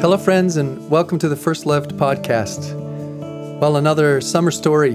Hello, friends, and welcome to the First Loved podcast. Well, another summer story.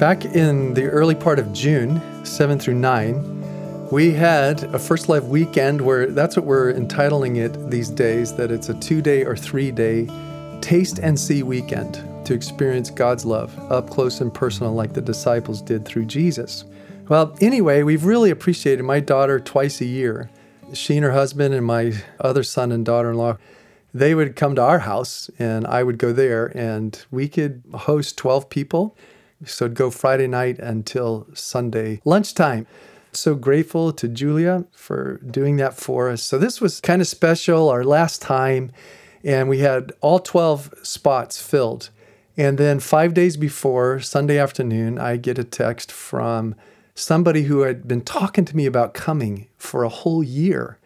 Back in the early part of June, 7 through 9, we had a First Love weekend where that's what we're entitling it these days, that it's a two day or three day taste and see weekend to experience God's love up close and personal, like the disciples did through Jesus. Well, anyway, we've really appreciated my daughter twice a year. She and her husband, and my other son and daughter in law, they would come to our house and I would go there, and we could host 12 people. So it'd go Friday night until Sunday lunchtime. So grateful to Julia for doing that for us. So this was kind of special, our last time, and we had all 12 spots filled. And then five days before, Sunday afternoon, I get a text from somebody who had been talking to me about coming for a whole year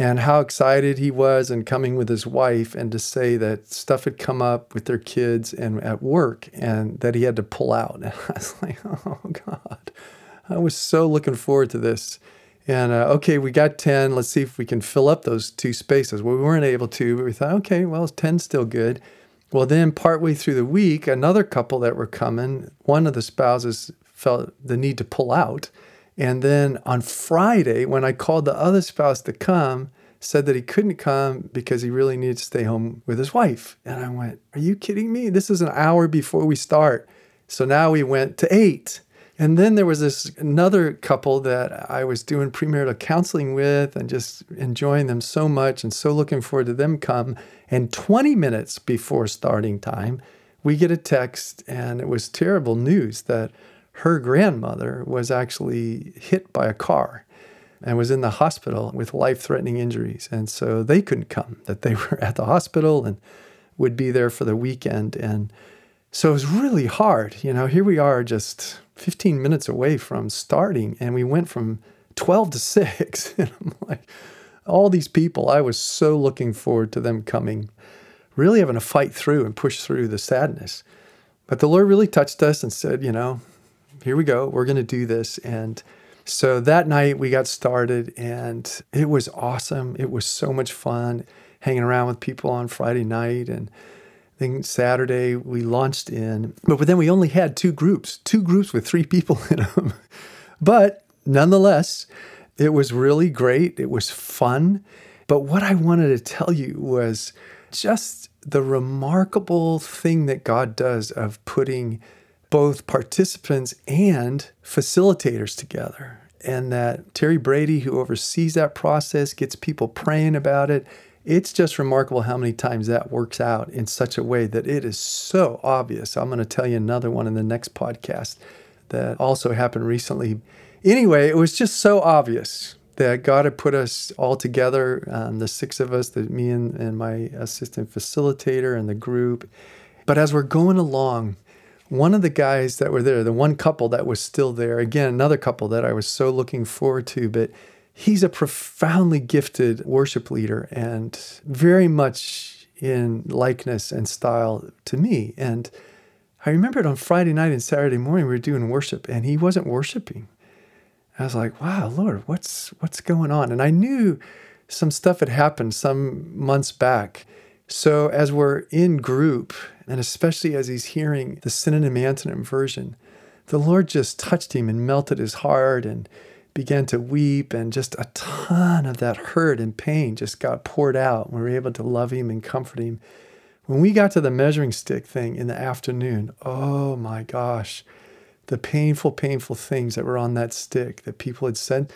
and how excited he was and coming with his wife and to say that stuff had come up with their kids and at work and that he had to pull out. And I was like, oh God, I was so looking forward to this. And uh, okay, we got 10. Let's see if we can fill up those two spaces. Well, we weren't able to, but we thought, okay, well, 10's still good. Well, then partway through the week, another couple that were coming, one of the spouses felt the need to pull out. And then on Friday, when I called the other spouse to come, said that he couldn't come because he really needed to stay home with his wife. And I went, Are you kidding me? This is an hour before we start. So now we went to eight. And then there was this another couple that I was doing premarital counseling with and just enjoying them so much and so looking forward to them come. And 20 minutes before starting time, we get a text and it was terrible news that her grandmother was actually hit by a car and was in the hospital with life threatening injuries. And so they couldn't come, that they were at the hospital and would be there for the weekend. And so it was really hard. You know, here we are just 15 minutes away from starting, and we went from 12 to 6. and I'm like, all these people, I was so looking forward to them coming, really having to fight through and push through the sadness. But the Lord really touched us and said, you know, here we go. We're going to do this. And so that night we got started and it was awesome. It was so much fun hanging around with people on Friday night. And then Saturday we launched in, but then we only had two groups, two groups with three people in them. but nonetheless, it was really great. It was fun. But what I wanted to tell you was just the remarkable thing that God does of putting both participants and facilitators together. And that Terry Brady, who oversees that process, gets people praying about it. It's just remarkable how many times that works out in such a way that it is so obvious. I'm going to tell you another one in the next podcast that also happened recently. Anyway, it was just so obvious that God had put us all together, um, the six of us, the, me and, and my assistant facilitator and the group. But as we're going along, one of the guys that were there, the one couple that was still there, again, another couple that I was so looking forward to, but he's a profoundly gifted worship leader and very much in likeness and style to me. And I remembered on Friday night and Saturday morning we were doing worship and he wasn't worshiping. I was like, wow, Lord, what's what's going on? And I knew some stuff had happened some months back. So as we're in group and especially as he's hearing the synonym antonym version, the Lord just touched him and melted his heart and began to weep, and just a ton of that hurt and pain just got poured out. We were able to love him and comfort him. When we got to the measuring stick thing in the afternoon, oh my gosh, the painful, painful things that were on that stick that people had said,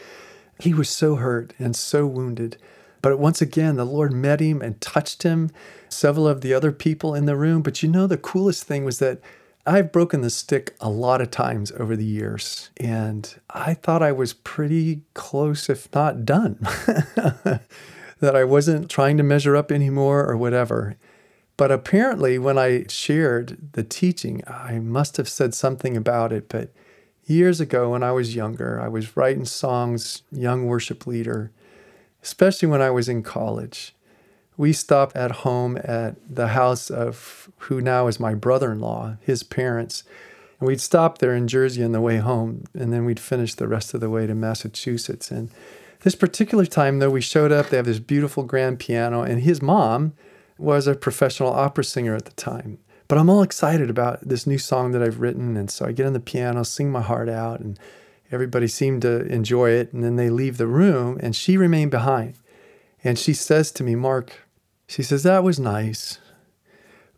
he was so hurt and so wounded. But once again, the Lord met him and touched him, several of the other people in the room. But you know, the coolest thing was that I've broken the stick a lot of times over the years, and I thought I was pretty close, if not done, that I wasn't trying to measure up anymore or whatever. But apparently, when I shared the teaching, I must have said something about it. But years ago, when I was younger, I was writing songs, young worship leader especially when I was in college. We stopped at home at the house of who now is my brother in law, his parents. And we'd stop there in Jersey on the way home, and then we'd finish the rest of the way to Massachusetts. And this particular time, though, we showed up. They have this beautiful grand piano, and his mom was a professional opera singer at the time. But I'm all excited about this new song that I've written. And so I get on the piano, sing my heart out, and everybody seemed to enjoy it. And then they leave the room, and she remained behind. And she says to me, Mark, she says, that was nice.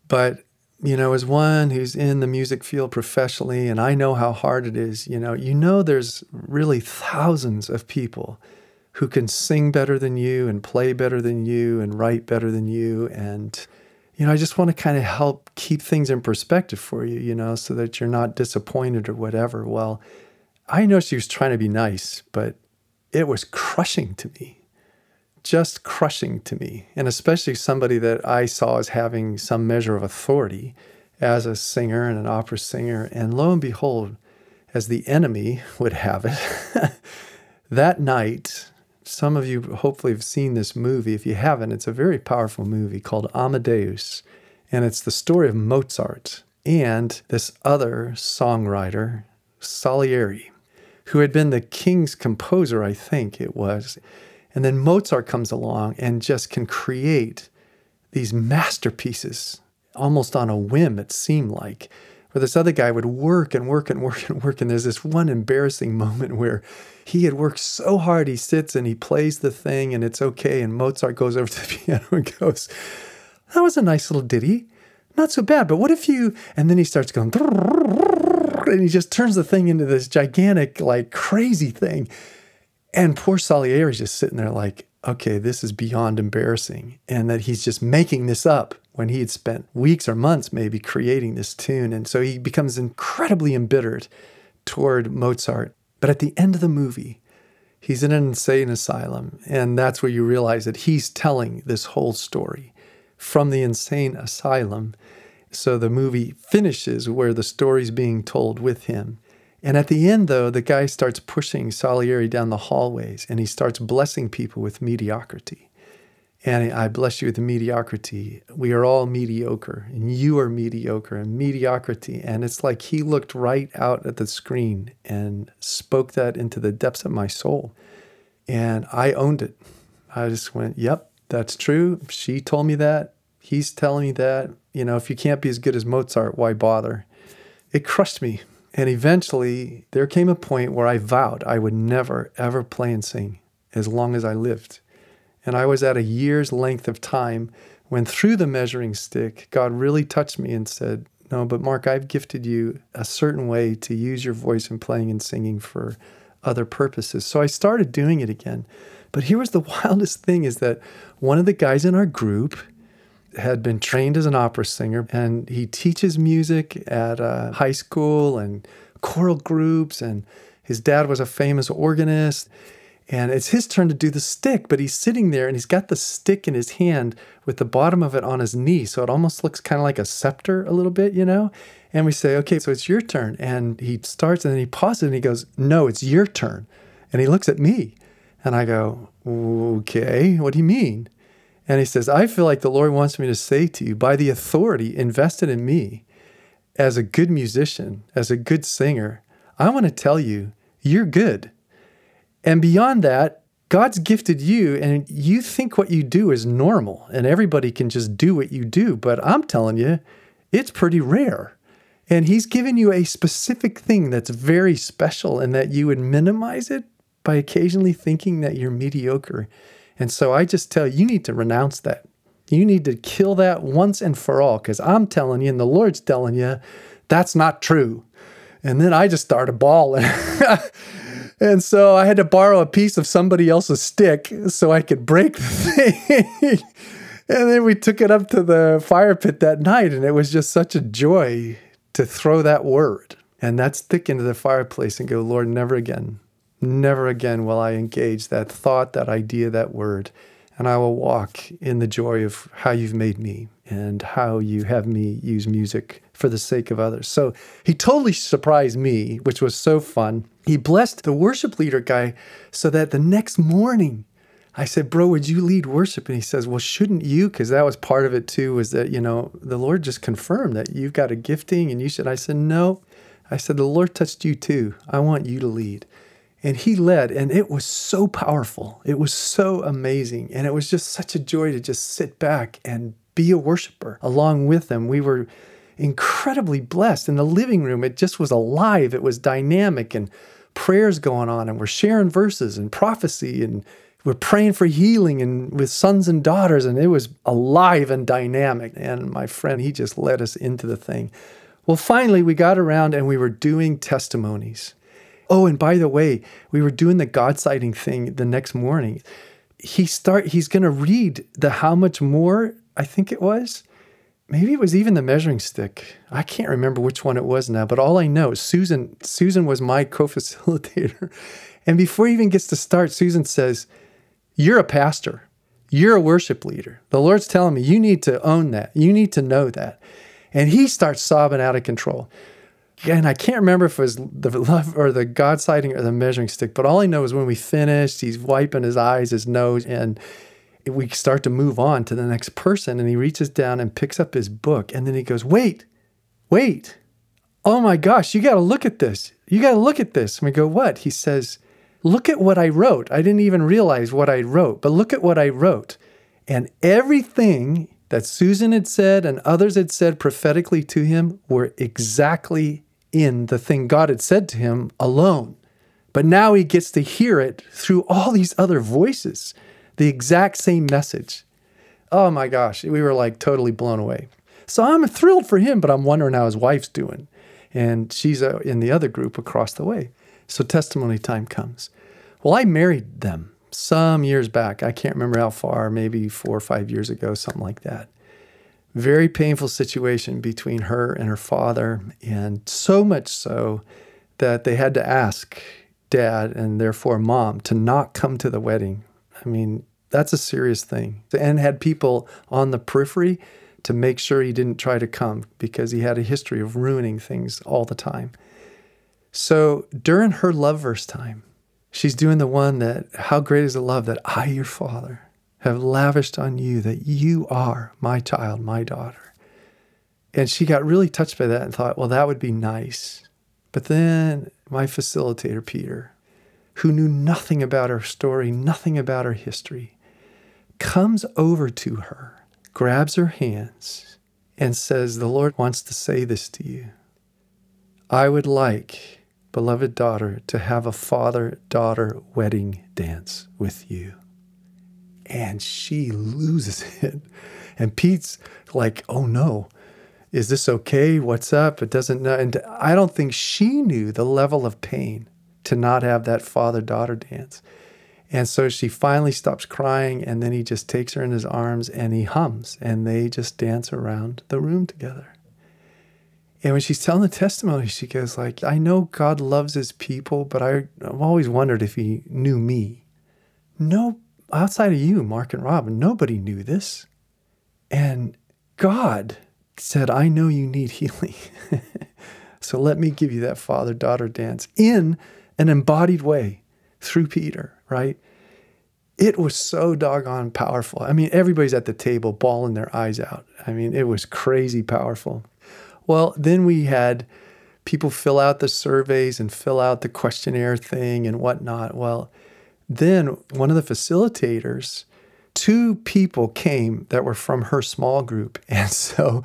But, you know, as one who's in the music field professionally, and I know how hard it is, you know, you know, there's really thousands of people who can sing better than you and play better than you and write better than you. And, you know, I just want to kind of help keep things in perspective for you, you know, so that you're not disappointed or whatever. Well, I know she was trying to be nice, but it was crushing to me, just crushing to me. And especially somebody that I saw as having some measure of authority as a singer and an opera singer. And lo and behold, as the enemy would have it, that night, some of you hopefully have seen this movie. If you haven't, it's a very powerful movie called Amadeus. And it's the story of Mozart and this other songwriter, Salieri, who had been the king's composer, I think it was. And then Mozart comes along and just can create these masterpieces almost on a whim, it seemed like. Where this other guy would work and work and work and work. And there's this one embarrassing moment where he had worked so hard. He sits and he plays the thing and it's okay. And Mozart goes over to the piano and goes, That was a nice little ditty. Not so bad. But what if you. And then he starts going, and he just turns the thing into this gigantic, like crazy thing. And poor Salieri is just sitting there like, okay, this is beyond embarrassing. And that he's just making this up when he had spent weeks or months maybe creating this tune. And so he becomes incredibly embittered toward Mozart. But at the end of the movie, he's in an insane asylum. And that's where you realize that he's telling this whole story from the insane asylum. So the movie finishes where the story's being told with him. And at the end, though, the guy starts pushing Salieri down the hallways and he starts blessing people with mediocrity. And I bless you with mediocrity. We are all mediocre, and you are mediocre and mediocrity. And it's like he looked right out at the screen and spoke that into the depths of my soul. And I owned it. I just went, yep, that's true. She told me that. He's telling me that. You know, if you can't be as good as Mozart, why bother? It crushed me. And eventually, there came a point where I vowed I would never, ever play and sing as long as I lived. And I was at a year's length of time when, through the measuring stick, God really touched me and said, No, but Mark, I've gifted you a certain way to use your voice in playing and singing for other purposes. So I started doing it again. But here was the wildest thing is that one of the guys in our group had been trained as an opera singer and he teaches music at a high school and choral groups and his dad was a famous organist and it's his turn to do the stick, but he's sitting there and he's got the stick in his hand with the bottom of it on his knee. So it almost looks kind of like a scepter a little bit, you know? And we say, okay, so it's your turn. And he starts and then he pauses and he goes, no, it's your turn. And he looks at me and I go, okay, what do you mean? And he says, I feel like the Lord wants me to say to you, by the authority invested in me as a good musician, as a good singer, I want to tell you, you're good. And beyond that, God's gifted you, and you think what you do is normal, and everybody can just do what you do. But I'm telling you, it's pretty rare. And He's given you a specific thing that's very special, and that you would minimize it by occasionally thinking that you're mediocre. And so I just tell you, you need to renounce that. You need to kill that once and for all, because I'm telling you, and the Lord's telling you, that's not true. And then I just started bawling. And so I had to borrow a piece of somebody else's stick so I could break the thing. and then we took it up to the fire pit that night, and it was just such a joy to throw that word and that stick into the fireplace and go, Lord, never again, never again will I engage that thought, that idea, that word. And I will walk in the joy of how you've made me and how you have me use music for the sake of others. So he totally surprised me, which was so fun. He blessed the worship leader guy so that the next morning I said, Bro, would you lead worship? And he says, Well, shouldn't you? Because that was part of it too, was that, you know, the Lord just confirmed that you've got a gifting and you should. I said, No. I said, The Lord touched you too. I want you to lead. And he led, and it was so powerful. It was so amazing. And it was just such a joy to just sit back and be a worshiper along with them. We were incredibly blessed. In the living room, it just was alive, it was dynamic, and prayers going on, and we're sharing verses and prophecy, and we're praying for healing and with sons and daughters, and it was alive and dynamic. And my friend, he just led us into the thing. Well, finally, we got around and we were doing testimonies. Oh, and by the way, we were doing the God sighting thing the next morning. He start he's going to read the how much more, I think it was. Maybe it was even the measuring stick. I can't remember which one it was now, but all I know Susan Susan was my co-facilitator. And before he even gets to start, Susan says, "You're a pastor. You're a worship leader. The Lord's telling me you need to own that. You need to know that." And he starts sobbing out of control and I can't remember if it was the love or the God sighting or the measuring stick, but all I know is when we finished, he's wiping his eyes, his nose, and we start to move on to the next person. And he reaches down and picks up his book. And then he goes, Wait, wait. Oh my gosh, you got to look at this. You got to look at this. And we go, What? He says, Look at what I wrote. I didn't even realize what I wrote, but look at what I wrote. And everything that Susan had said and others had said prophetically to him were exactly in the thing God had said to him alone. But now he gets to hear it through all these other voices, the exact same message. Oh my gosh, we were like totally blown away. So I'm thrilled for him, but I'm wondering how his wife's doing. And she's uh, in the other group across the way. So testimony time comes. Well, I married them some years back. I can't remember how far, maybe four or five years ago, something like that very painful situation between her and her father, and so much so that they had to ask dad and therefore mom to not come to the wedding. I mean, that's a serious thing. And had people on the periphery to make sure he didn't try to come because he had a history of ruining things all the time. So during her love verse time, she's doing the one that, how great is the love that I, your father, have lavished on you that you are my child, my daughter. And she got really touched by that and thought, well, that would be nice. But then my facilitator, Peter, who knew nothing about her story, nothing about her history, comes over to her, grabs her hands, and says, The Lord wants to say this to you. I would like, beloved daughter, to have a father daughter wedding dance with you and she loses it. And Pete's like, oh no, is this okay? What's up? It doesn't know. And I don't think she knew the level of pain to not have that father daughter dance. And so she finally stops crying, and then he just takes her in his arms and he hums, and they just dance around the room together. And when she's telling the testimony, she goes like, "I know God loves His people, but I, I've always wondered if He knew me. No outside of you, Mark and Rob, nobody knew this. And God said, I know you need healing. so let me give you that father daughter dance in an embodied way through Peter, right? It was so doggone powerful. I mean, everybody's at the table bawling their eyes out. I mean, it was crazy powerful. Well, then we had people fill out the surveys and fill out the questionnaire thing and whatnot. Well, then one of the facilitators, two people came that were from her small group. And so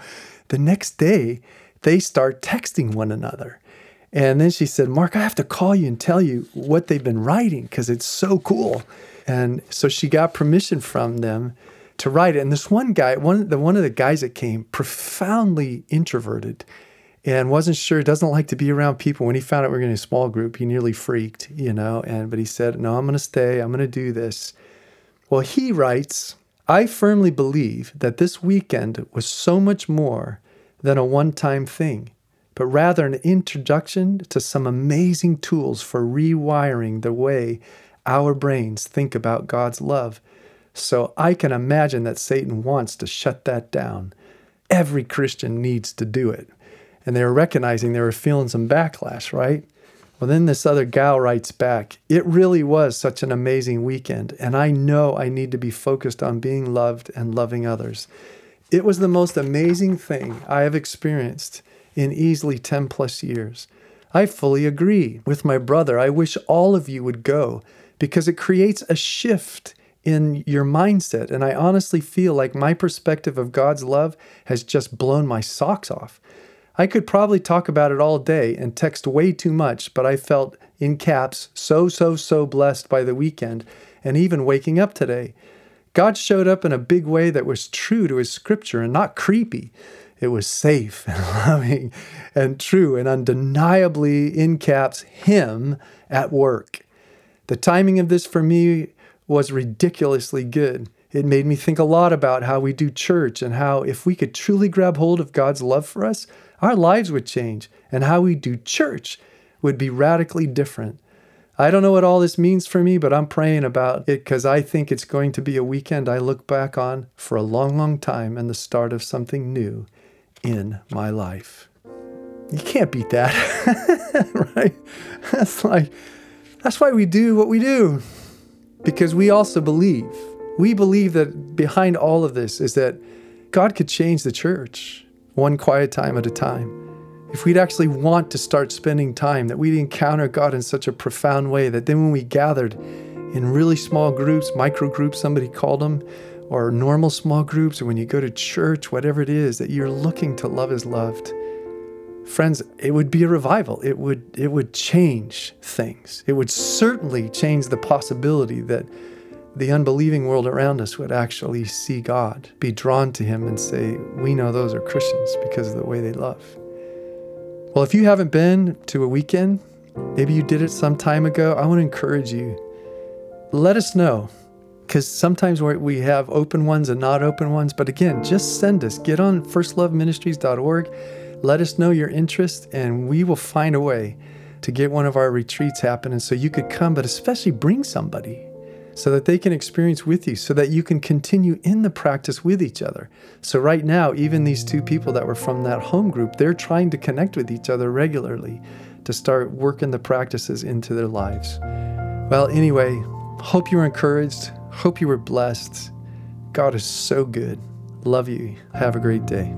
the next day, they start texting one another. And then she said, Mark, I have to call you and tell you what they've been writing because it's so cool. And so she got permission from them to write it. And this one guy, one the one of the guys that came, profoundly introverted and wasn't sure, doesn't like to be around people. When he found out we were in a small group, he nearly freaked, you know, and but he said, No, I'm gonna stay, I'm gonna do this. Well, he writes, I firmly believe that this weekend was so much more than a one time thing, but rather an introduction to some amazing tools for rewiring the way our brains think about God's love. So I can imagine that Satan wants to shut that down. Every Christian needs to do it and they were recognizing they were feeling some backlash, right? Well, then this other gal writes back, It really was such an amazing weekend, and I know I need to be focused on being loved and loving others. It was the most amazing thing I have experienced in easily 10 plus years. I fully agree with my brother. I wish all of you would go because it creates a shift in your mindset. And I honestly feel like my perspective of God's love has just blown my socks off. I could probably talk about it all day and text way too much, but I felt in caps so, so, so blessed by the weekend and even waking up today. God showed up in a big way that was true to his scripture and not creepy. It was safe and loving and true and undeniably, in caps, Him at work. The timing of this for me was ridiculously good. It made me think a lot about how we do church and how, if we could truly grab hold of God's love for us, our lives would change and how we do church would be radically different. I don't know what all this means for me, but I'm praying about it because I think it's going to be a weekend I look back on for a long, long time and the start of something new in my life. You can't beat that, right? That's like, that's why we do what we do because we also believe. We believe that behind all of this is that God could change the church one quiet time at a time. If we'd actually want to start spending time, that we'd encounter God in such a profound way that then when we gathered in really small groups, micro groups, somebody called them, or normal small groups, or when you go to church, whatever it is, that you're looking to love as loved. Friends, it would be a revival. It would it would change things. It would certainly change the possibility that the unbelieving world around us would actually see God, be drawn to him and say, "We know those are Christians because of the way they love." Well, if you haven't been to a weekend, maybe you did it some time ago, I want to encourage you. Let us know because sometimes we have open ones and not open ones. But again, just send us. Get on firstloveministries.org. Let us know your interest, and we will find a way to get one of our retreats happening so you could come, but especially bring somebody so that they can experience with you, so that you can continue in the practice with each other. So, right now, even these two people that were from that home group, they're trying to connect with each other regularly to start working the practices into their lives. Well, anyway, hope you were encouraged. Hope you were blessed. God is so good. Love you. Have a great day.